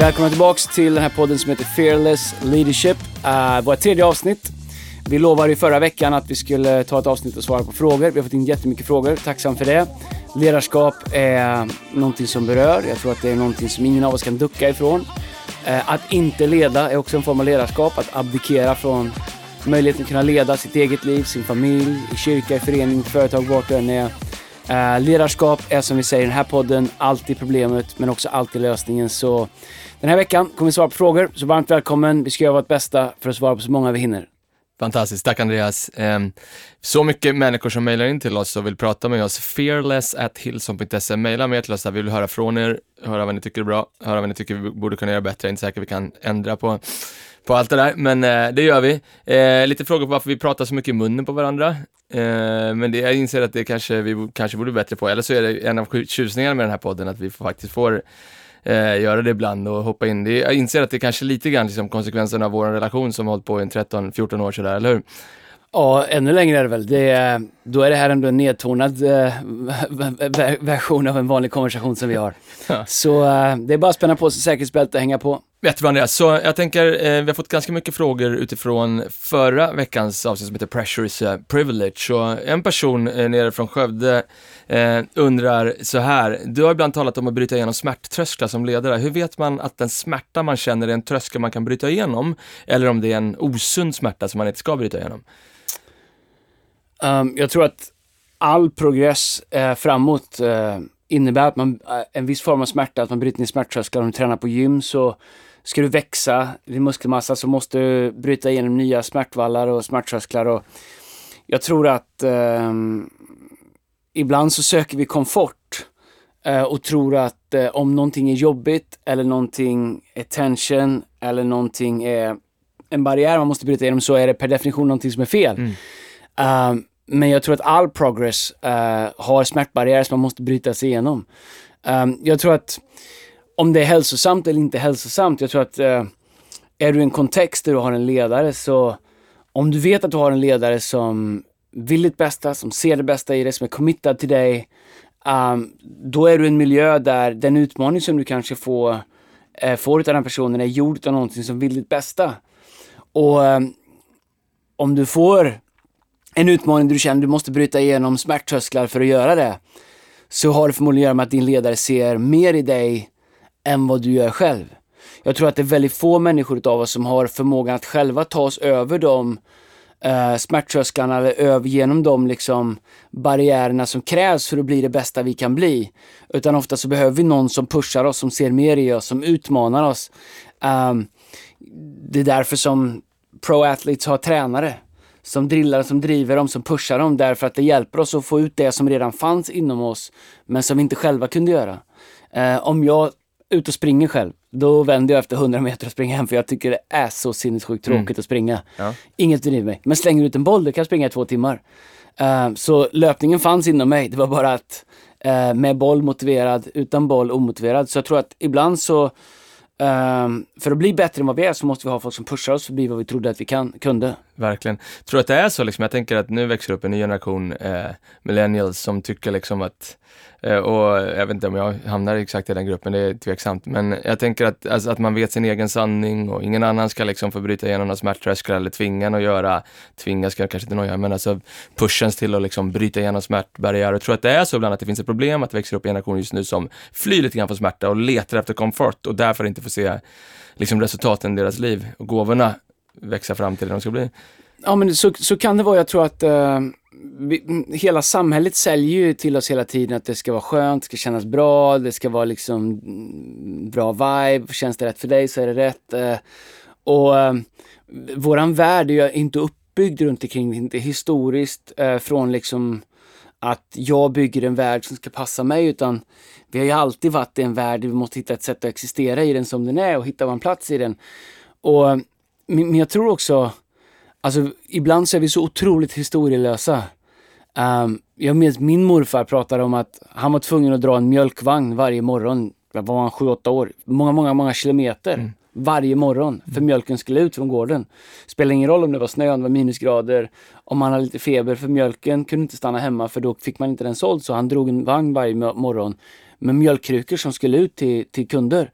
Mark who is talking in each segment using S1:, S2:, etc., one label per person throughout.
S1: Välkomna tillbaks till den här podden som heter Fearless Leadership. Uh, vårt tredje avsnitt. Vi lovade i förra veckan att vi skulle ta ett avsnitt och svara på frågor. Vi har fått in jättemycket frågor, tacksam för det. Ledarskap är någonting som berör. Jag tror att det är någonting som ingen av oss kan ducka ifrån. Uh, att inte leda är också en form av ledarskap. Att abdikera från möjligheten att kunna leda sitt eget liv, sin familj, i kyrka, i förening, företag, vart du än är. Uh, ledarskap är som vi säger i den här podden alltid problemet men också alltid lösningen. Så den här veckan kommer vi svara på frågor, så varmt välkommen. Vi ska göra vårt bästa för att svara på så många vi hinner.
S2: Fantastiskt, tack Andreas. Ehm, så mycket människor som mejlar in till oss och vill prata med oss. Fearless at hillson.se. Mejla mer till oss där vi vill höra från er, höra vad ni tycker är bra, höra vad ni tycker vi borde kunna göra bättre. Jag är inte säker vi kan ändra på, på allt det där, men eh, det gör vi. Eh, lite frågor på varför vi pratar så mycket i munnen på varandra. Eh, men det, jag inser att det kanske vi kanske borde bli bättre på, eller så är det en av tjusningarna med den här podden, att vi faktiskt får eh, göra det ibland och hoppa in. Det, jag inser att det kanske är lite grann liksom konsekvensen av vår relation som har hållit på i 13-14 år sådär, eller hur?
S1: Ja, ännu längre är det väl. Det är, då är det här ändå en nedtonad eh, version av en vanlig konversation som vi har. Ja. Så eh, det är bara att spänna på sig säkerhetsbältet och hänga på.
S2: Jättebra Andreas. Så jag tänker, eh, vi har fått ganska mycket frågor utifrån förra veckans avsnitt som heter Pressure is a privilege. Så en person eh, nere från Skövde eh, undrar så här, du har ibland talat om att bryta igenom smärttrösklar som ledare. Hur vet man att den smärta man känner är en tröskel man kan bryta igenom? Eller om det är en osund smärta som man inte ska bryta igenom?
S1: Um, jag tror att all progress eh, framåt eh, innebär att man, eh, en viss form av smärta, att man bryter ner smärttrösklar. Om du tränar på gym så ska du växa din muskelmassa så måste du bryta igenom nya smärtvallar och smärttrösklar. Och jag tror att eh, ibland så söker vi komfort eh, och tror att eh, om någonting är jobbigt eller någonting är tension eller någonting är en barriär man måste bryta igenom så är det per definition någonting som är fel. Mm. Uh, men jag tror att all progress uh, har smärtbarriärer som man måste bryta sig igenom. Um, jag tror att om det är hälsosamt eller inte hälsosamt, jag tror att eh, är du i en kontext där du har en ledare så om du vet att du har en ledare som vill ditt bästa, som ser det bästa i dig, som är committad till dig, um, då är du i en miljö där den utmaning som du kanske får, eh, får av den personen är gjord av någonting som vill ditt bästa. Och um, om du får en utmaning där du känner att du måste bryta igenom smärttrösklar för att göra det, så har det förmodligen att göra med att din ledare ser mer i dig än vad du gör själv. Jag tror att det är väldigt få människor av oss som har förmågan att själva ta oss över de eh, smärttrösklarna eller över genom de liksom barriärerna som krävs för att bli det bästa vi kan bli. Utan ofta så behöver vi någon som pushar oss, som ser mer i oss, som utmanar oss. Um, det är därför som pro-athletes har tränare som drillar, som driver dem, som pushar dem därför att det hjälper oss att få ut det som redan fanns inom oss men som vi inte själva kunde göra. Eh, om jag ute och springer själv, då vänder jag efter 100 meter och springer hem för jag tycker det är så sinnessjukt mm. tråkigt mm. att springa. Ja. Inget driver mig. Men slänger ut en boll, då kan jag springa i två timmar. Uh, så löpningen fanns inom mig. Det var bara att uh, med boll motiverad, utan boll omotiverad. Så jag tror att ibland så Um, för att bli bättre än vad vi är så måste vi ha folk som pushar oss förbi vad vi trodde att vi kan, kunde.
S2: Verkligen. Tror du att det är så liksom? Jag tänker att nu växer upp en ny generation eh, millennials som tycker liksom att Eh, och jag vet inte om jag hamnar exakt i den gruppen, det är tveksamt. Men jag tänker att, alltså, att man vet sin egen sanning och ingen annan ska liksom få bryta igenom några smärttrösklar eller tvinga en att göra, tvinga ska kanske inte någon göra, men alltså pushens till att liksom bryta igenom smärtbarriärer. Jag tror att det är så ibland att det finns ett problem att det växer upp generationer just nu som flyr lite grann från smärta och letar efter komfort och därför inte får se liksom resultaten i deras liv och gåvorna växa fram till det de ska bli.
S1: Ja men så, så kan det vara. Jag tror att eh vi, hela samhället säljer ju till oss hela tiden att det ska vara skönt, det ska kännas bra, det ska vara liksom mm, bra vibe, känns det rätt för dig så är det rätt. Eh, och eh, våran värld är ju inte uppbyggd runt omkring, inte historiskt eh, från liksom att jag bygger en värld som ska passa mig utan vi har ju alltid varit i en värld där vi måste hitta ett sätt att existera i den som den är och hitta vår plats i den. Och, eh, men jag tror också Alltså ibland så är vi så otroligt historielösa. Um, jag minns min morfar pratade om att han var tvungen att dra en mjölkvagn varje morgon. Var han 7-8 år? Många, många, många kilometer. Mm. Varje morgon. För mm. mjölken skulle ut från gården. Spelar ingen roll om det var snö, om det var minusgrader, om han hade lite feber. För mjölken kunde inte stanna hemma för då fick man inte den såld. Så han drog en vagn varje morgon med mjölkkrukor som skulle ut till, till kunder.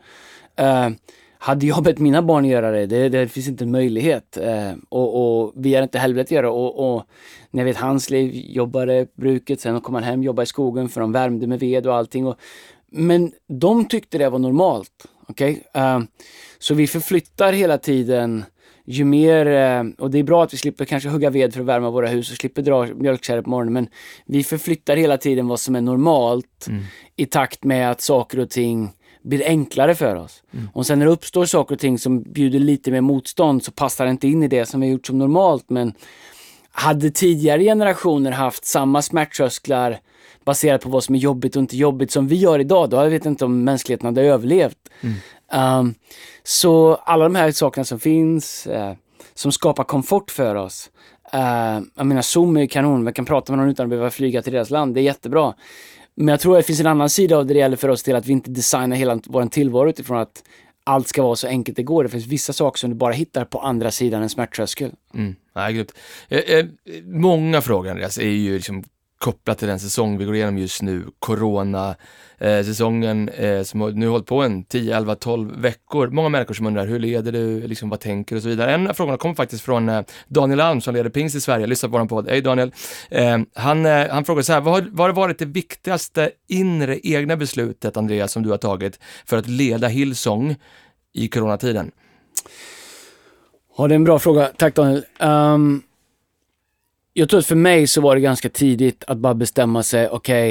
S1: Uh, hade jag bett mina barn göra det, det, det finns inte en möjlighet. Uh, och, och, vi hade inte helvetet göra och, och när jag vet hans liv, jobbade bruket, sen kom han hem, jobbade i skogen för de värmde med ved och allting. Och, men de tyckte det var normalt. Okay? Uh, så vi förflyttar hela tiden ju mer, eh, och det är bra att vi slipper kanske hugga ved för att värma våra hus och slipper dra mjölkkärror på morgonen, men vi förflyttar hela tiden vad som är normalt mm. i takt med att saker och ting blir enklare för oss. Mm. Och sen när det uppstår saker och ting som bjuder lite mer motstånd så passar det inte in i det som vi har gjort som normalt. Men hade tidigare generationer haft samma smärttrösklar baserat på vad som är jobbigt och inte jobbigt som vi gör idag, då jag vet inte om mänskligheten hade överlevt. Mm. Um, så alla de här sakerna som finns, uh, som skapar komfort för oss. Uh, jag menar Zoom är kanon, man kan prata med någon utan att behöva flyga till deras land, det är jättebra. Men jag tror att det finns en annan sida av det det gäller för oss till att vi inte designar hela vår tillvaro utifrån att allt ska vara så enkelt det går. Det finns vissa saker som du bara hittar på andra sidan en smärttröskel.
S2: Mm. Ja, grymt. Eh, eh, många frågor Andreas är ju liksom kopplat till den säsong vi går igenom just nu, corona-säsongen eh, eh, som har nu hållit på en 10, 11, 12 veckor. Många människor som undrar hur leder du, liksom, vad tänker du och så vidare. En av frågorna kommer faktiskt från eh, Daniel Alm som leder Pingst i Sverige, lyssna på vår podd. Hej Daniel! Eh, han, eh, han frågar så här, vad har, vad har varit det viktigaste inre egna beslutet, Andreas, som du har tagit för att leda Hillsong i coronatiden?
S1: Ja, det är en bra fråga. Tack Daniel. Um jag tror att för mig så var det ganska tidigt att bara bestämma sig, okej,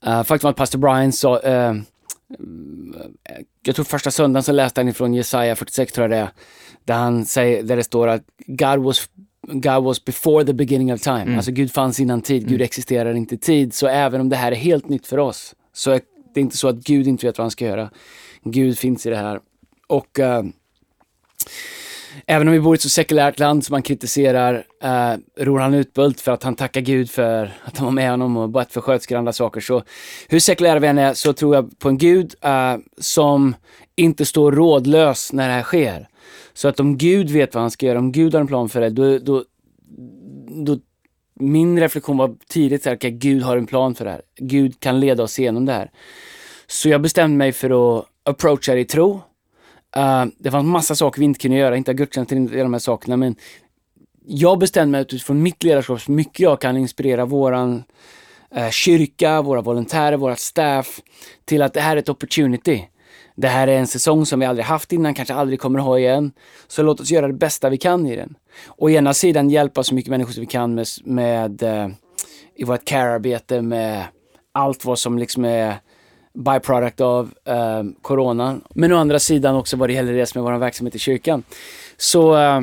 S1: okay, uh, eh, faktum att pastor Brian sa, uh, jag tror första söndagen så läste han ifrån Jesaja 46 tror jag det är, där han säger, där det står att God was God was before the beginning of time. Mm. Alltså Gud fanns innan tid, Gud mm. existerar inte i tid. Så även om det här är helt nytt för oss, så är det inte så att Gud inte vet vad han ska göra. Gud finns i det här. Och uh, Även om vi bor i ett så sekulärt land som man kritiserar eh, ror han Utbult för att han tackar Gud för att han var med honom och bett för sköterskor och andra saker. Så hur sekulära vi än är så tror jag på en Gud eh, som inte står rådlös när det här sker. Så att om Gud vet vad han ska göra, om Gud har en plan för det, då, då, då min reflektion var tidigt att okay, Gud har en plan för det här. Gud kan leda oss igenom det här. Så jag bestämde mig för att approacha det i tro. Uh, det fanns massa saker vi inte kunde göra, inte ha gudstjänst, inte de här sakerna, men jag bestämde mig utifrån mitt ledarskap så mycket jag kan inspirera våran uh, kyrka, våra volontärer, våra staff till att det här är ett opportunity. Det här är en säsong som vi aldrig haft innan, kanske aldrig kommer att ha igen. Så låt oss göra det bästa vi kan i den. Och ena sidan hjälpa så mycket människor som vi kan med, med uh, i vårt care-arbete med allt vad som liksom är byproduct av eh, coronan. Men å andra sidan också vad det gäller det som är vår verksamhet i kyrkan. Så eh,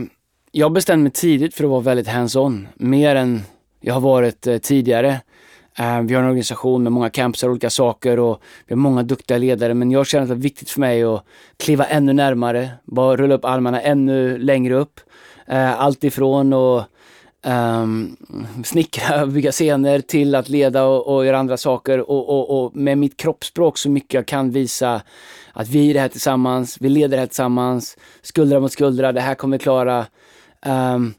S1: jag bestämde mig tidigt för att vara väldigt hands-on, mer än jag har varit eh, tidigare. Ehm, vi har en organisation med många campusar och olika saker och vi har många duktiga ledare men jag känner att det är viktigt för mig att kliva ännu närmare, bara rulla upp armarna ännu längre upp. Uh, allt ifrån och um, snickra, bygga scener till att leda och, och göra andra saker och, och, och, med mitt kroppsspråk så mycket jag kan visa att vi är det här tillsammans, vi leder det här tillsammans, skuldra mot skuldra, det här kommer vi klara. Um,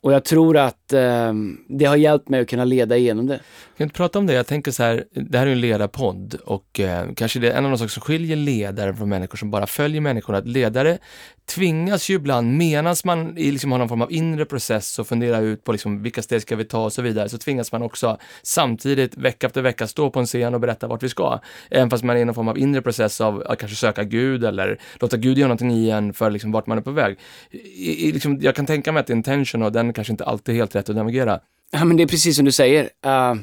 S1: och jag tror att eh, det har hjälpt mig att kunna leda igenom det.
S2: Kan du inte prata om det? Jag tänker så här, det här är en ledarpodd och eh, kanske det är en av de saker som skiljer ledare från människor som bara följer människor, att ledare tvingas ju ibland, medan man i liksom har någon form av inre process och funderar ut på liksom vilka steg ska vi ta och så vidare, så tvingas man också samtidigt vecka efter vecka stå på en scen och berätta vart vi ska. Även fast man är i någon form av inre process av att kanske söka Gud eller låta Gud göra någonting i en för liksom vart man är på väg. I, i, liksom, jag kan tänka mig att intention och den kanske inte alltid är helt rätt att navigera.
S1: Ja men det är precis som du säger. Uh,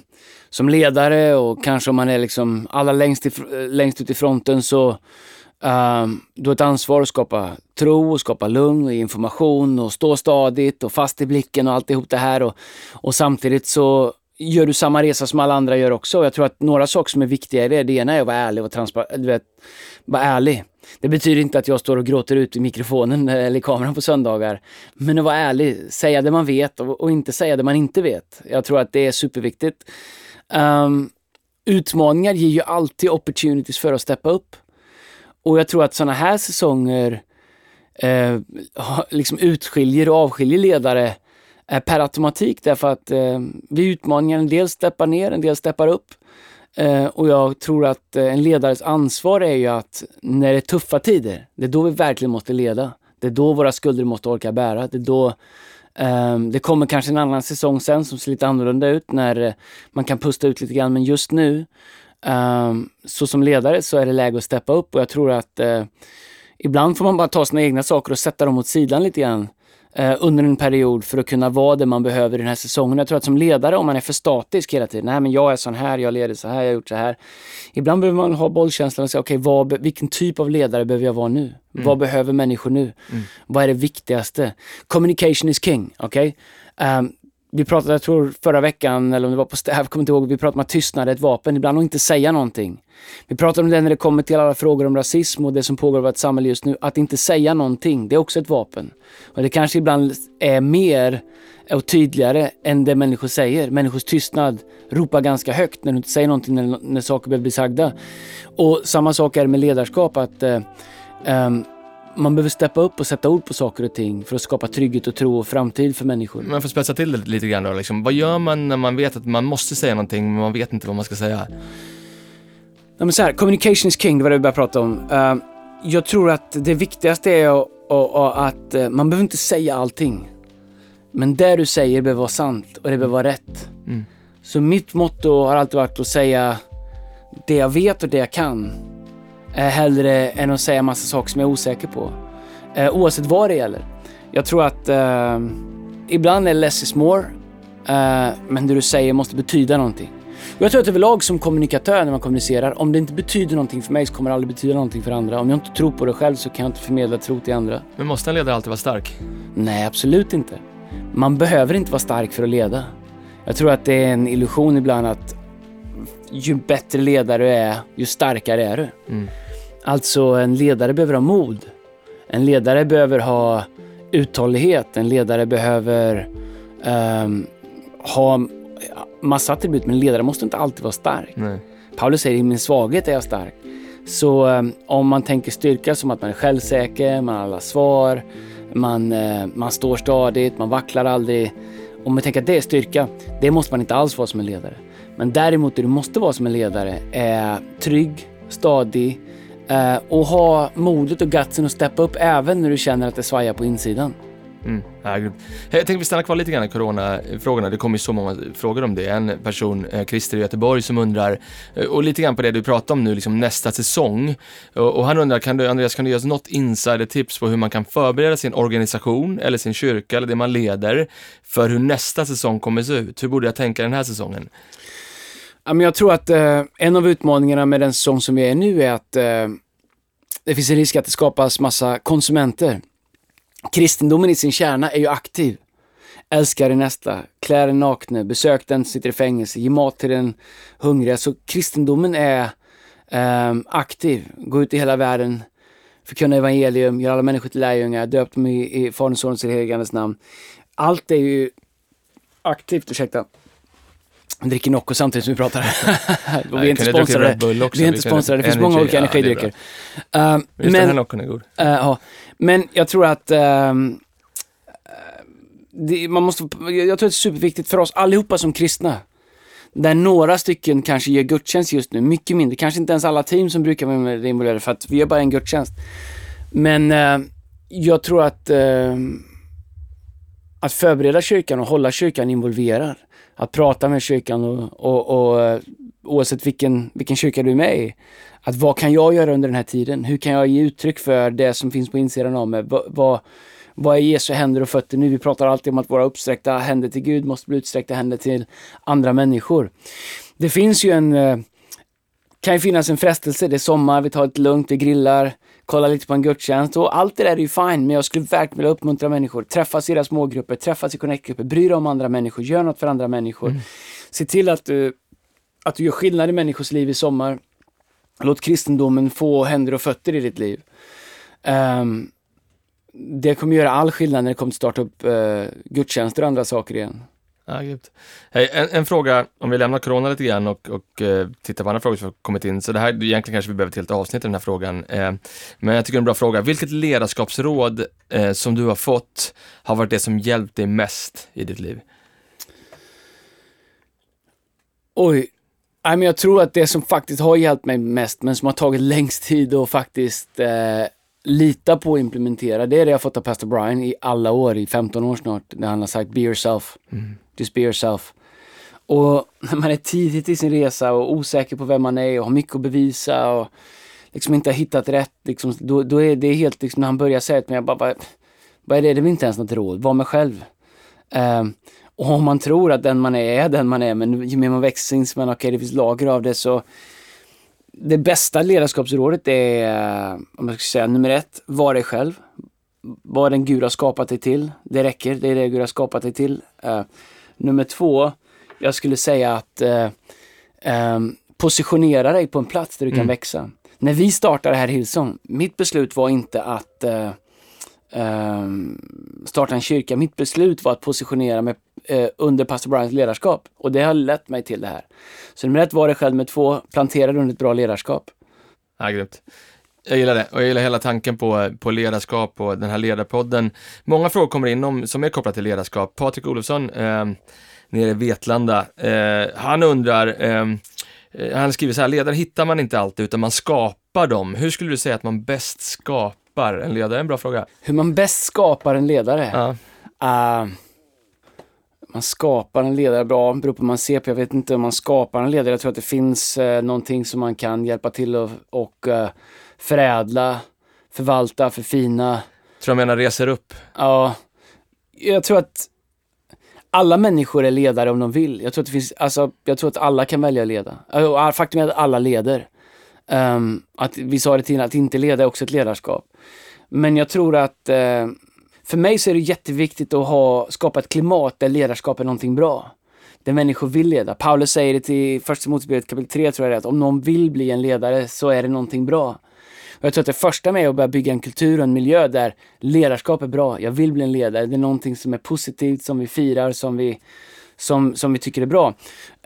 S1: som ledare och kanske om man är liksom allra längst, eh, längst ut i fronten så uh, du har ett ansvar att skapa tro, och skapa lugn och information och stå stadigt och fast i blicken och alltihop det här. Och, och samtidigt så gör du samma resa som alla andra gör också. Och jag tror att några saker som är viktiga i det, det ena är att vara ärlig och transparent, du vet, vara ärlig. Det betyder inte att jag står och gråter ut i mikrofonen eller i kameran på söndagar. Men att vara ärlig, säga det man vet och, och inte säga det man inte vet. Jag tror att det är superviktigt. Um, utmaningar ger ju alltid opportunities för att steppa upp. Och jag tror att sådana här säsonger eh, liksom utskiljer och avskiljer ledare Eh, per automatik därför att eh, vi utmaningar en del steppar ner, en del steppar upp. Eh, och jag tror att eh, en ledares ansvar är ju att när det är tuffa tider, det är då vi verkligen måste leda. Det är då våra skulder måste orka bära. Det är då eh, det kommer kanske en annan säsong sen som ser lite annorlunda ut när eh, man kan pusta ut lite grann. Men just nu, så som ledare så är det läge att steppa upp och jag tror att ibland får man bara ta sina egna saker och sätta dem åt sidan lite grann eh, under en period för att kunna vara det man behöver i den här säsongen. Jag tror att som ledare, om man är för statisk hela tiden, nej men jag är sån här, jag leder så här, jag har gjort så här. Ibland behöver man ha bollkänslan och säga, okej, okay, vilken typ av ledare behöver jag vara nu? Mm. Vad behöver människor nu? Mm. Vad är det viktigaste? Communication is king, okej? Okay? Um, vi pratade, jag tror förra veckan, eller om det var på jag kommer inte ihåg, vi pratade om att tystnad är ett vapen, ibland att inte säga någonting. Vi pratade om det när det kommer till alla frågor om rasism och det som pågår i vårt samhälle just nu, att inte säga någonting, det är också ett vapen. Och det kanske ibland är mer och tydligare än det människor säger. Människors tystnad ropar ganska högt när du inte säger någonting när, när saker behöver bli sagda. Och samma sak är det med ledarskap, att eh, um, man behöver steppa upp och sätta ord på saker och ting för att skapa trygghet och tro och framtid för människor.
S2: Man får spetsa till det lite grann då, liksom. vad gör man när man vet att man måste säga någonting men man vet inte vad man ska säga?
S1: Ja, men så här, communication is king, det var det vi började prata om. Uh, jag tror att det viktigaste är att, att, att uh, man behöver inte säga allting. Men det du säger behöver vara sant och det behöver vara rätt. Mm. Så mitt motto har alltid varit att säga det jag vet och det jag kan eh, hellre än att säga massa saker som jag är osäker på. Eh, oavsett vad det gäller. Jag tror att eh, ibland är less is more, eh, men det du säger måste betyda någonting. Och jag tror att överlag som kommunikatör när man kommunicerar, om det inte betyder någonting för mig så kommer det aldrig betyda någonting för andra. Om jag inte tror på det själv så kan jag inte förmedla tro till andra.
S2: Men måste en ledare alltid vara stark?
S1: Nej, absolut inte. Man behöver inte vara stark för att leda. Jag tror att det är en illusion ibland att ju bättre ledare du är, ju starkare är du. Mm. Alltså en ledare behöver ha mod. En ledare behöver ha uthållighet. En ledare behöver um, ha massa attribut, men en ledare måste inte alltid vara stark. Nej. Paulus säger i min svaghet är jag stark. Så um, om man tänker styrka som att man är självsäker, man har alla svar, man, uh, man står stadigt, man vacklar aldrig. Om man tänker att det är styrka, det måste man inte alls vara som en ledare. Men däremot det du måste vara som en ledare är trygg, stadig, Eh, och ha modet och gutsen att steppa upp även när du känner att det svajar på insidan.
S2: Mm. Ja, jag tänkte vi stannar kvar lite grann i coronafrågorna. Det kommer ju så många frågor om det. En person, eh, Christer i Göteborg, som undrar, eh, och lite grann på det du pratar om nu, liksom nästa säsong. Och, han undrar, kan du, Andreas, kan du ge oss något insider-tips på hur man kan förbereda sin organisation eller sin kyrka eller det man leder för hur nästa säsong kommer se ut? Hur borde jag tänka den här säsongen?
S1: Ja, men jag tror att eh, en av utmaningarna med den säsong som vi är i nu är att eh, det finns en risk att det skapas massa konsumenter. Kristendomen i sin kärna är ju aktiv. Älskar din nästa, klär den nakne, besök den som sitter i fängelse, ge mat till den hungriga. Så kristendomen är eh, aktiv. Gå ut i hela världen, förkunna evangelium, göra alla människor till lärjungar, döp dem i, i Faderns, Sonens och Heligandets namn. Allt är ju aktivt, ursäkta. Dricker Nocco samtidigt som vi pratar. och vi är inte sponsrade. Vi är inte sponsrade. Det finns många olika energidrycker.
S2: Ja, uh, men, den här Noccon är god.
S1: Uh, ja. Men jag tror att uh, det, man måste, jag tror att det är superviktigt för oss allihopa som kristna. Där några stycken kanske gör gudstjänst just nu, mycket mindre. Kanske inte ens alla team som brukar vara involverade för att vi gör bara en gudstjänst. Men uh, jag tror att att förbereda kyrkan och hålla kyrkan involverad att prata med kyrkan och, och, och eh, oavsett vilken, vilken kyrka du är med i. Att vad kan jag göra under den här tiden? Hur kan jag ge uttryck för det som finns på insidan av mig? Vad, vad, vad är Jesu händer och fötter nu? Vi pratar alltid om att våra uppsträckta händer till Gud måste bli utsträckta händer till andra människor. Det finns ju en, eh, kan ju finnas en frestelse. Det är sommar, vi tar det lugnt, vi grillar, kolla lite på en gudstjänst och allt det där är ju fine, men jag skulle verkligen vilja uppmuntra människor. Träffas i era smågrupper, träffas i connect-grupper, bry dig om andra människor, gör något för andra människor. Mm. Se till att du, att du gör skillnad i människors liv i sommar. Låt kristendomen få händer och fötter i ditt liv. Um, det kommer göra all skillnad när det kommer att starta upp uh, gudstjänster och andra saker igen.
S2: Ja, Hej, en, en, fråga, om vi lämnar corona lite grann och, och uh, tittar på andra frågor som har kommit in. Så det här, egentligen kanske vi behöver ett helt avsnitt i den här frågan. Uh, men jag tycker det är en bra fråga. Vilket ledarskapsråd uh, som du har fått har varit det som hjälpt dig mest i ditt liv?
S1: Oj. Nej, men jag tror att det som faktiskt har hjälpt mig mest, men som har tagit längst tid att faktiskt eh, lita på och implementera, det är det jag fått av Pastor Brian i alla år, i 15 år snart, där han har sagt be yourself.
S2: Mm.
S1: Just be yourself. Och när man är tidigt i sin resa och osäker på vem man är och har mycket att bevisa och liksom inte har hittat rätt, liksom, då, då är det helt, liksom, när han börjar säga till mig, jag bara, vad, vad är det? Det är inte ens något råd, var mig själv. Uh, och om man tror att den man är är den man är, men ju mer man växer inser man, okej okay, det finns lager av det, så det bästa ledarskapsrådet är, om jag ska säga nummer ett, var dig själv. Vad den Gud har skapat dig till. Det räcker, det är det Gud har skapat dig till. Uh, nummer två, jag skulle säga att uh, um, positionera dig på en plats där du mm. kan växa. När vi startade här Hillsong, mitt beslut var inte att uh, um, starta en kyrka. Mitt beslut var att positionera mig uh, under pastor Brians ledarskap och det har lett mig till det här. Så nummer ett var det själv, med två, plantera under ett bra ledarskap.
S2: Ja, grymt. Jag gillar det och jag gillar hela tanken på, på ledarskap och den här ledarpodden. Många frågor kommer in om, som är kopplat till ledarskap. Patrik Olofsson, eh, nere i Vetlanda, eh, han undrar, ehm, eh, han skriver så här, ledare hittar man inte alltid utan man skapar dem. Hur skulle du säga att man bäst skapar en ledare? En bra fråga.
S1: Hur man bäst skapar en ledare? Ja. Uh, man skapar en ledare bra, beror på hur man ser på. Jag vet inte om man skapar en ledare. Jag tror att det finns uh, någonting som man kan hjälpa till och, och uh, förädla, förvalta, förfina.
S2: Tror du menar reser upp?
S1: Ja. Jag tror att alla människor är ledare om de vill. Jag tror att det finns, alltså, jag tror att alla kan välja att leda. Faktum är att alla leder. Um, att vi sa det tidigare, att inte leda är också ett ledarskap. Men jag tror att uh, för mig så är det jätteviktigt att ha, skapa ett klimat där ledarskap är någonting bra. Där människor vill leda. Paulus säger det i första Mosebrevet kapitel 3 tror jag det är, att om någon vill bli en ledare så är det någonting bra. Jag tror att det första med är att börja bygga en kultur och en miljö där ledarskap är bra. Jag vill bli en ledare. Det är någonting som är positivt, som vi firar, som vi, som, som vi tycker är bra.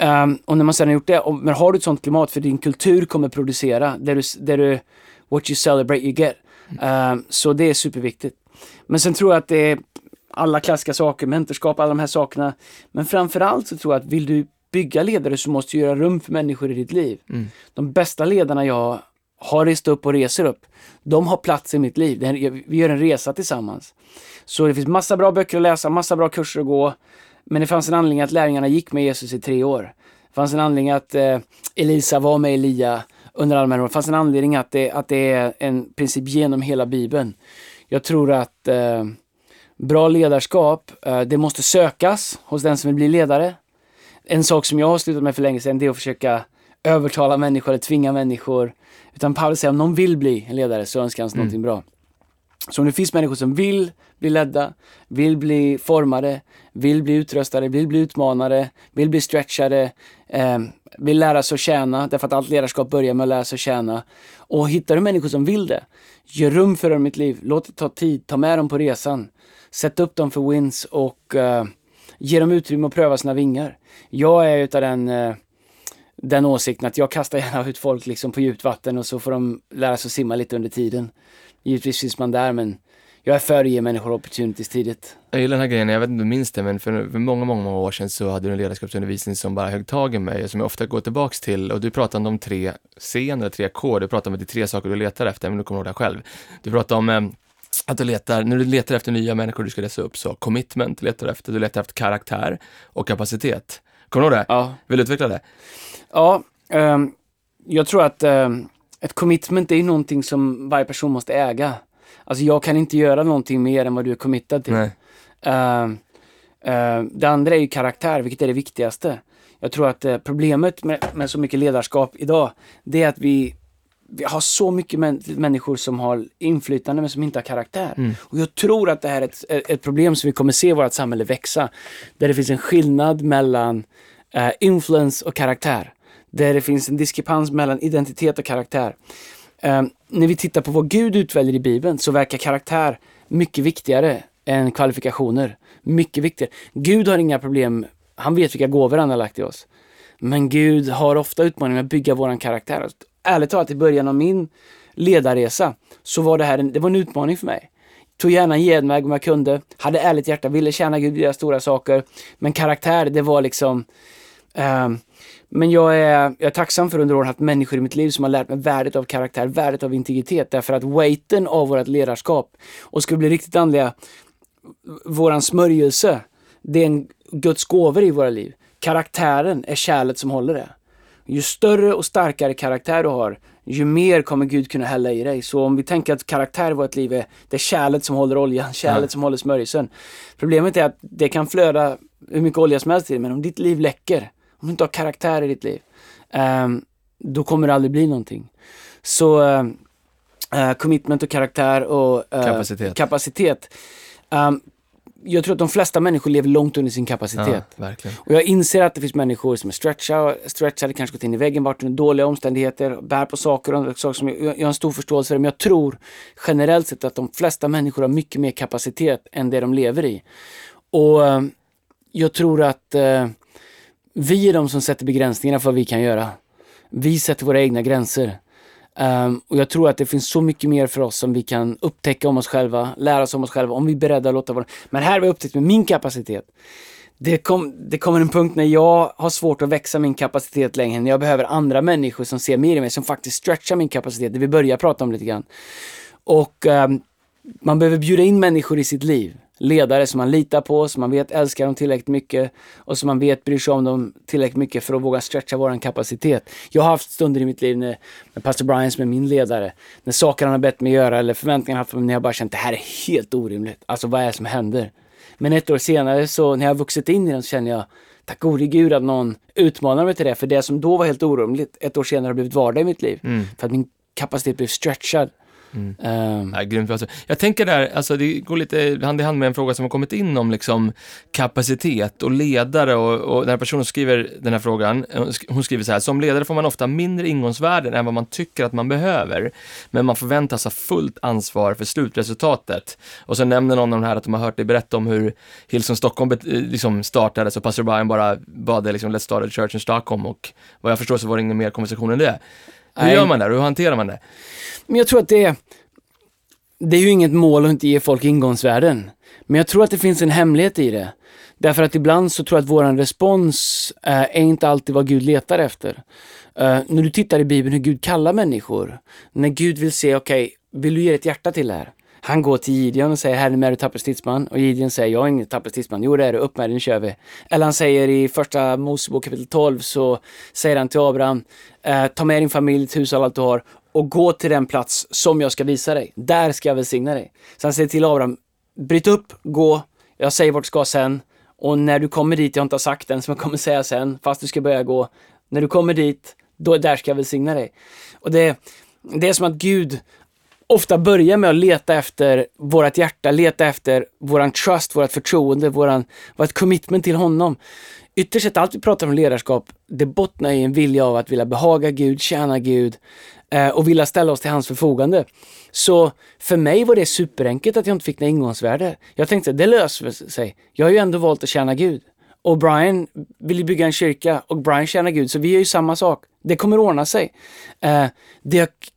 S1: Um, och när man sedan har gjort det, och, men har du ett sånt klimat för din kultur kommer producera, där du, där du what you celebrate you get. Um, så det är superviktigt. Men sen tror jag att det är alla klassiska saker, mentorskap, alla de här sakerna. Men framförallt så tror jag att vill du bygga ledare så måste du göra rum för människor i ditt liv. Mm. De bästa ledarna jag har rest upp och reser upp, de har plats i mitt liv. Vi gör en resa tillsammans. Så det finns massa bra böcker att läsa, massa bra kurser att gå. Men det fanns en anledning att lärjungarna gick med Jesus i tre år. Det fanns en anledning att eh, Elisa var med Elia under alla de här åren. Det fanns en anledning att det, att det är en princip genom hela Bibeln. Jag tror att eh, bra ledarskap, eh, det måste sökas hos den som vill bli ledare. En sak som jag har slutat med för länge sedan, det är att försöka övertala människor eller tvinga människor. Utan Paulus säger om någon vill bli en ledare så önskar han mm. någonting bra. Så om det finns människor som vill bli ledda, vill bli formade, vill bli utrustade, vill bli utmanade, vill bli stretchade, eh, vill lära sig att tjäna, därför att allt ledarskap börjar med att lära sig att tjäna. Och hittar du människor som vill det, gör rum för dem i mitt liv, låt det ta tid, ta med dem på resan, sätt upp dem för wins och eh, ge dem utrymme att pröva sina vingar. Jag är utav den eh, den åsikten att jag kastar gärna ut folk liksom på djupt vatten och så får de lära sig att simma lite under tiden. Givetvis finns man där men jag är för att ge människor opportunities tidigt.
S2: Jag gillar den här grejen, jag vet inte om du minns det, men för, för många, många, många år sedan så hade du en ledarskapsundervisning som bara högg tag i mig, och som jag ofta går tillbaks till och du pratade om de tre C, eller tre K, du pratade om att det är tre saker du letar efter, men du kommer ihåg det själv. Du pratade om eh, att du letar, när du letar efter nya människor du ska läsa upp, så commitment letar du efter, du letar efter karaktär och kapacitet. Kommer du ihåg det?
S1: Ja.
S2: Vill du utveckla det?
S1: Ja, um, jag tror att um, ett commitment är någonting som varje person måste äga. Alltså jag kan inte göra någonting mer än vad du är committad till. Uh, uh, det andra är ju karaktär, vilket är det viktigaste. Jag tror att uh, problemet med, med, så mycket ledarskap idag, det är att vi, vi har så mycket män, människor som har inflytande men som inte har karaktär. Mm. Och jag tror att det här är ett, ett problem som vi kommer se i vårt samhälle växa. Där det finns en skillnad mellan uh, influence och karaktär där det finns en diskrepans mellan identitet och karaktär. Um, när vi tittar på vad Gud utväljer i Bibeln så verkar karaktär mycket viktigare än kvalifikationer. Mycket viktigare. Gud har inga problem, han vet vilka gåvor han har lagt i oss. Men Gud har ofta utmaningar med att bygga våran karaktär. Alltså, ärligt talat, i början av min ledarresa så var det här en, det var en utmaning för mig. Tog gärna en genväg om jag kunde, hade ärligt hjärta, ville tjäna Gud, göra stora saker. Men karaktär, det var liksom Ehm, men jag är, jag är tacksam för under åren haft människor i mitt liv som har lärt mig värdet av karaktär, värdet av integritet. Därför att weighten av vårt ledarskap, och ska vi bli riktigt andliga, våran smörjelse, det är en Guds gåvor i våra liv. Karaktären är kärlet som håller det. Ju större och starkare karaktär du har, ju mer kommer Gud kunna hälla i dig. Så om vi tänker att karaktär i vårt liv är det kärlet som håller oljan, kärlet ja. som håller smörjelsen. Problemet är att det kan flöda hur mycket olja som helst i men om ditt liv läcker, om du inte har karaktär i ditt liv, um, då kommer det aldrig bli någonting. Så uh, commitment och karaktär och uh,
S2: kapacitet.
S1: kapacitet. Um, jag tror att de flesta människor lever långt under sin kapacitet.
S2: Ja,
S1: och jag inser att det finns människor som är stretchade, stretchade kanske gått in i väggen, varit under dåliga omständigheter, bär på saker och saker som jag, jag har en stor förståelse för. Men jag tror generellt sett att de flesta människor har mycket mer kapacitet än det de lever i. Och uh, jag tror att uh, vi är de som sätter begränsningarna för vad vi kan göra. Vi sätter våra egna gränser. Um, och jag tror att det finns så mycket mer för oss som vi kan upptäcka om oss själva, lära oss om oss själva, om vi är beredda att låta vara. Men här har vi upptäckt med min kapacitet. Det, kom, det kommer en punkt när jag har svårt att växa min kapacitet längre, när jag behöver andra människor som ser mer i mig, som faktiskt stretchar min kapacitet, det vi börjar prata om lite grann. Och um, man behöver bjuda in människor i sitt liv ledare som man litar på, som man vet älskar dem tillräckligt mycket och som man vet bryr sig om dem tillräckligt mycket för att våga stretcha våran kapacitet. Jag har haft stunder i mitt liv när, med pastor Brian som är min ledare, när saker han har bett mig göra eller förväntningar han haft på mig, när jag bara känt det här är helt orimligt. Alltså vad är det som händer? Men ett år senare så när jag har vuxit in i den så känner jag Tack gode gud att någon utmanar mig till det, för det som då var helt orimligt, ett år senare har blivit vardag i mitt liv. Mm. För att min kapacitet blev stretchad.
S2: Mm. Um, ja, grymt. Alltså, jag tänker där, alltså det går lite hand i hand med en fråga som har kommit in om liksom kapacitet och ledare och, och den här personen skriver den här frågan, hon skriver så här, som ledare får man ofta mindre ingångsvärden än vad man tycker att man behöver, men man förväntas ha fullt ansvar för slutresultatet. Och så nämner någon av de här att de har hört dig berätta om hur Hillsong Stockholm liksom startades och pastor Brian bara bad det liksom, let's start a church in Stockholm och vad jag förstår så var det ingen mer konversation än det. Hur Nej. gör man det? Hur hanterar man det?
S1: Men jag tror att det är, det är ju inget mål att inte ge folk ingångsvärden. Men jag tror att det finns en hemlighet i det. Därför att ibland så tror jag att våran respons uh, är inte alltid vad Gud letar efter. Uh, när du tittar i Bibeln hur Gud kallar människor, när Gud vill se, okej, okay, vill du ge ett hjärta till det här? Han går till Gideon och säger, Herren är du tappert stridsman? Och Gideon säger, jag är ingen tappert stridsman. Jo det är du, upp med dig, nu kör vi. Eller han säger i första Mosebok kapitel 12 så säger han till Abraham, eh, ta med din familj, ditt hus allt du har och gå till den plats som jag ska visa dig. Där ska jag välsigna dig. Så han säger till Abraham, bryt upp, gå, jag säger vart du ska sen. Och när du kommer dit, jag har inte sagt än, som jag kommer säga sen, fast du ska börja gå. När du kommer dit, då där ska jag välsigna dig. Och det, det är som att Gud ofta börjar med att leta efter vårt hjärta, leta efter våran trust, vårt förtroende, våran, vårt commitment till honom. Ytterst sett, allt vi pratar om ledarskap, det bottnar i en vilja av att vilja behaga Gud, tjäna Gud, eh, och vilja ställa oss till hans förfogande. Så för mig var det superenkelt att jag inte fick något ingångsvärde. Jag tänkte, det löser sig. Jag har ju ändå valt att tjäna Gud. Och Brian vill ju bygga en kyrka och Brian tjänar Gud, så vi gör ju samma sak. Det kommer ordna sig. Eh, det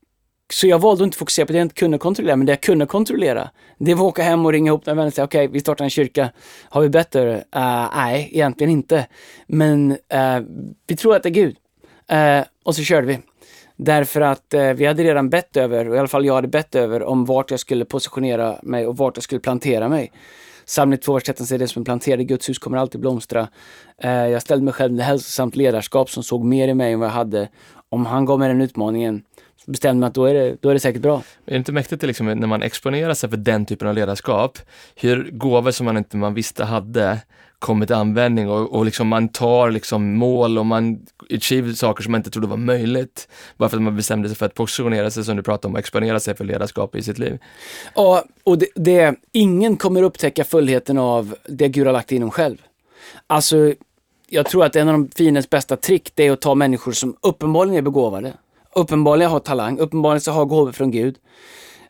S1: så jag valde att inte fokusera på det jag inte kunde kontrollera, men det jag kunde kontrollera, det var att åka hem och ringa ihop den vänner och säga okej, okay, vi startar en kyrka. Har vi bett uh, eh, Nej, egentligen inte. Men uh, vi tror att det är Gud. Uh, och så körde vi. Därför att eh, vi hade redan bett över, och i alla fall jag hade bett över, om vart jag skulle positionera mig och vart jag skulle plantera mig. Psalm 2 vers 13 säger det som är i Guds hus kommer alltid blomstra. Eh, jag ställde mig själv med hälsosamt ledarskap som såg mer i mig än vad jag hade. Om han gav mig den utmaningen så bestämde mig att då är det, då är det säkert bra.
S2: Är det inte mäktigt liksom, när man exponerar sig för den typen av ledarskap, hur gåvor som man inte man visste hade kommer till användning och, och liksom man tar liksom mål och man achieve saker som man inte trodde var möjligt. Bara för att man bestämde sig för att positionera sig, som du pratade om, och exponera sig för ledarskap i sitt liv.
S1: Ja, och det, det, ingen kommer upptäcka fullheten av det Gud har lagt inom själv. Alltså, jag tror att en av de finens bästa trick, det är att ta människor som uppenbarligen är begåvade, uppenbarligen har talang, uppenbarligen så har gåvor från Gud,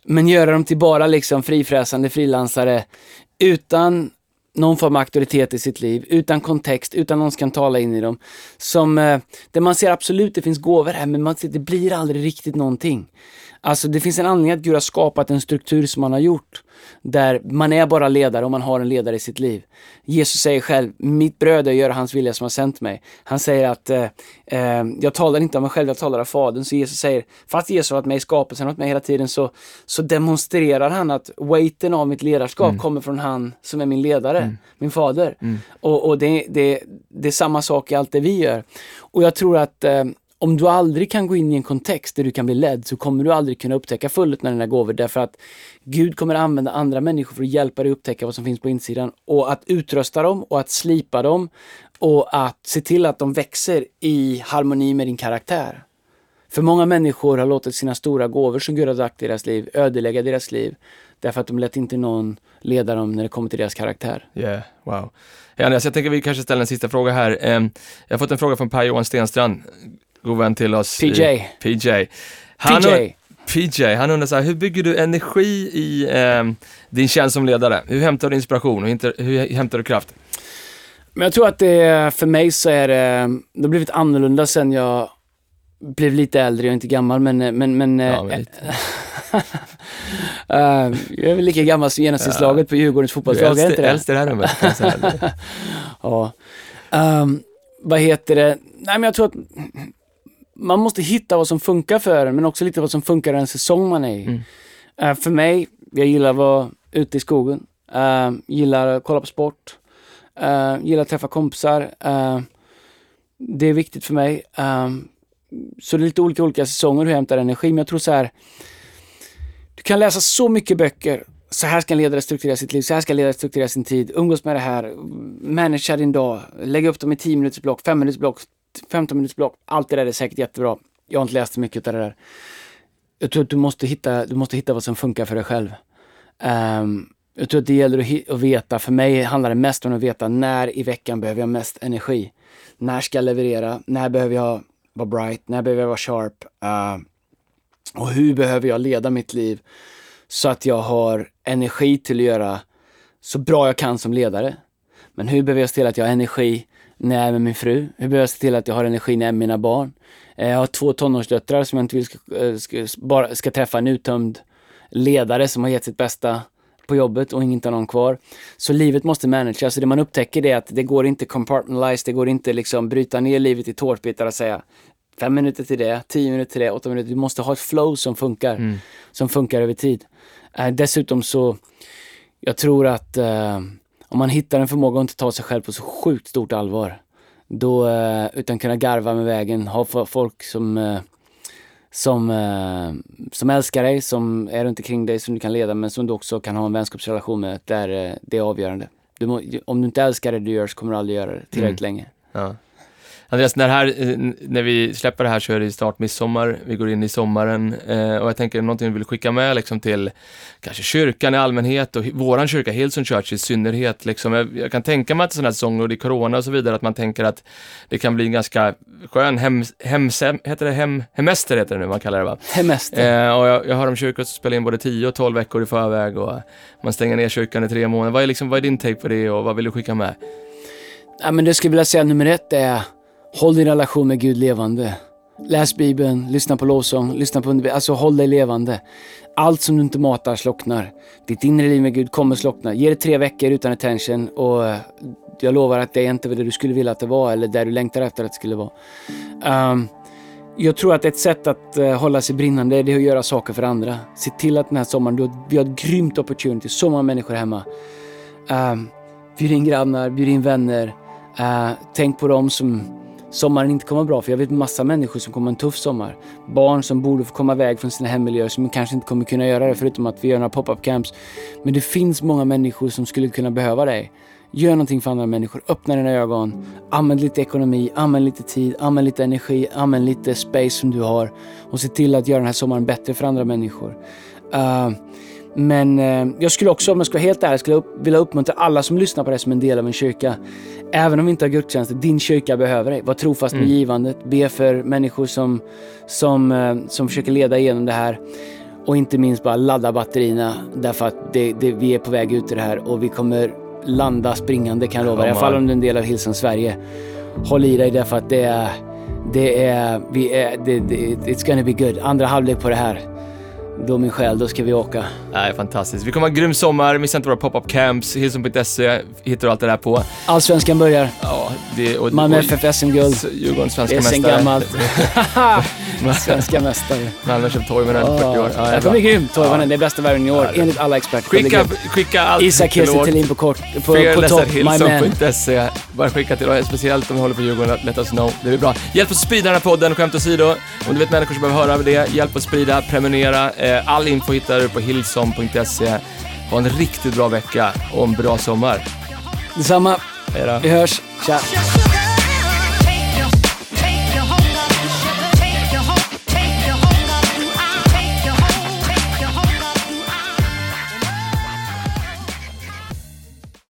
S1: men göra dem till bara liksom frifräsande frilansare utan någon form av auktoritet i sitt liv, utan kontext, utan någon som kan tala in i dem. Som, eh, där man ser absolut det finns gåvor här, men man ser, det blir aldrig riktigt någonting. Alltså det finns en anledning att Gud har skapat en struktur som han har gjort. Där man är bara ledare och man har en ledare i sitt liv. Jesus säger själv, mitt bröd är att göra hans vilja som har sänt mig. Han säger att eh, eh, jag talar inte av mig själv, jag talar av Fadern. Så Jesus säger, fast Jesus har varit med i skapelsen, har varit med hela tiden, så, så demonstrerar han att weighten av mitt ledarskap mm. kommer från han som är min ledare, mm. min fader. Mm. Och, och det, det, det är samma sak i allt det vi gör. Och jag tror att eh, om du aldrig kan gå in i en kontext där du kan bli ledd så kommer du aldrig kunna upptäcka fullt när dina gåvor därför att Gud kommer använda andra människor för att hjälpa dig upptäcka vad som finns på insidan och att utrusta dem och att slipa dem och att se till att de växer i harmoni med din karaktär. För många människor har låtit sina stora gåvor som Gud har lagt i deras liv ödelägga deras liv därför att de lät inte någon leda dem när det kommer till deras karaktär.
S2: Yeah, wow. Andreas, jag tänker vi kanske ställer en sista fråga här. Ehm, jag har fått en fråga från Per-Johan Stenstrand god vän till oss.
S1: PJ.
S2: PJ.
S1: Han PJ.
S2: PJ, han undrar så här, hur bygger du energi i eh, din tjänst som ledare? Hur hämtar du inspiration och hur, hur hämtar du kraft?
S1: Men jag tror att det, för mig så är det, det har blivit annorlunda sen jag blev lite äldre, jag är inte gammal men, men, men ja, men uh, jag är väl lika gammal som genomsnittslaget ja. på Djurgårdens fotbollslag, är inte det?
S2: Äldst i det här rummet,
S1: Ja. Um, vad heter det? Nej men jag tror att man måste hitta vad som funkar för en, men också lite vad som funkar i den säsong man är i. Mm. Uh, för mig, jag gillar att vara ute i skogen. Uh, gillar att kolla på sport. Uh, gillar att träffa kompisar. det är viktigt för mig. så det är lite olika, olika säsonger hur jag hämtar energi, men jag tror så här. Du kan läsa så mycket böcker. Så här ska en ledare strukturera sitt liv, så här ska en ledare strukturera sin tid. Umgås med det här, managera din dag, lägga upp dem i 10 minuters block, 5 minuters block, 15 minuters block. Allt det där är säkert jättebra. Jag har inte läst så mycket av det där. Jag tror att du måste hitta, du måste hitta vad som funkar för dig själv. Um, jag tror att det gäller att, att veta, för mig handlar det mest om att veta när i veckan behöver jag mest energi. När ska jag leverera? När behöver jag vara bright? När behöver jag vara sharp? Uh, och hur behöver jag leda mitt liv så att jag har energi till att göra så bra jag kan som ledare. Men hur behöver jag se till att jag har energi när jag är med min fru? Hur behöver jag se till att jag har energi när jag är med mina barn? Eh, jag har två tonårsdöttrar som jag inte vill ska, eh, ska, bara ska träffa en uttömd ledare som har gett sitt bästa på jobbet och inte har någon kvar. Så livet måste managas. Så det man upptäcker är att det går inte compartmentalize, det går inte liksom bryta ner livet i tårtbitar och säga fem minuter till det, tio minuter till det, åtta minuter. Du måste ha ett flow som funkar. Mm. Som funkar över tid. Eh, dessutom så, jag tror att eh, om man hittar en förmåga att inte ta sig själv på så sjukt stort allvar, då, eh, utan kunna garva med vägen, ha folk som, eh, som, eh, som älskar dig, som är runt omkring dig, som du kan leda, men som du också kan ha en vänskapsrelation med, det är, det är avgörande. Du må, om du inte älskar det du gör så kommer du aldrig göra det tillräckligt mm. länge.
S2: Ja. Andreas, när, här, eh, när vi släpper det här så är det snart midsommar, vi går in i sommaren eh, och jag tänker någonting vi vill skicka med liksom till kanske kyrkan i allmänhet och våran kyrka, Hillsong Church i synnerhet. Liksom. Jag, jag kan tänka mig att sådana här säsonger, och det är corona och så vidare, att man tänker att det kan bli en ganska skön hem, hemsem, heter det hem, hemester heter det nu, man kallar det va?
S1: Hemester.
S2: Eh, och jag, jag hör om kyrkor som spelar in både 10 och 12 veckor i förväg och man stänger ner kyrkan i tre månader. Vad är, liksom, vad är din take på det och vad vill du skicka med?
S1: Ja, men det skulle jag vilja säga nummer ett är Håll din relation med Gud levande. Läs Bibeln, lyssna på lovsång, lyssna på undervisning. Alltså håll dig levande. Allt som du inte matar slocknar. Ditt inre liv med Gud kommer slockna. Ge det tre veckor utan attention och eh, jag lovar att det är inte det du skulle vilja att det var eller där du längtar efter att det skulle vara. Um, jag tror att ett sätt att uh, hålla sig brinnande det är att göra saker för andra. Se till att den här sommaren, du, vi har ett grymt opportunity, så många människor hemma. Um, bjud in grannar, bjud in vänner. Uh, tänk på dem som sommaren inte kommer bra. För jag vet massa människor som kommer en tuff sommar. Barn som borde få komma iväg från sina hemmiljöer som kanske inte kommer kunna göra det förutom att vi gör några pop-up camps. Men det finns många människor som skulle kunna behöva dig. Gör någonting för andra människor. Öppna dina ögon. Använd lite ekonomi, använd lite tid, använd lite energi, använd lite space som du har. Och se till att göra den här sommaren bättre för andra människor. Uh, men eh, jag skulle också, om jag ska vara helt ärlig, skulle upp, vilja uppmuntra alla som lyssnar på det som en del av en kyrka. Även om vi inte har gudstjänster, din kyrka behöver dig. Var trofast med mm. givandet. Be för människor som, som, eh, som försöker leda igenom det här. Och inte minst bara ladda batterierna därför att det, det, vi är på väg ut i det här och vi kommer landa springande kan jag lova. I alla fall om du är en del av Hilsen Sverige. Håll i dig därför att det är, det är, vi är, det, det, it's gonna be good. Andra halvlek på det här då min själ, då ska vi åka.
S2: Nej, fantastiskt. Vi kommer ha en grym sommar, missa inte våra pop-up camps, Hillsong.se hittar du allt det där på.
S1: Allsvenskan börjar.
S2: Ja, det, och,
S1: Malmö FF SM-guld.
S2: Djurgården svenska
S1: Det är sen
S2: mästare.
S1: gammalt. Svenska mästare.
S2: Malmö köpt Toivonen 40 år. Ja,
S1: det
S2: det är
S1: kommer bli grymt. Toivonen, det är bästa värvningen i år,
S2: Ja, det-
S1: enligt alla experter. Det
S2: Skicka, skicka allt
S1: Isak Kiese Thelin på, kort, på, på topp, my man.
S2: fearless.hillsong.se. Bara skicka till oss, speciellt om vi håller på Djurgården, let us know. Det blir bra. Hjälp oss sprida den här podden, skämt åsido. Om du vet människor som behöver höra av det, hjälp oss sprida, prenumerera. Eh, All info hittar du på hillsong.se. Ha en riktigt bra vecka och en bra sommar.
S1: Detsamma.
S2: Hej då.
S1: Vi hörs. Tja.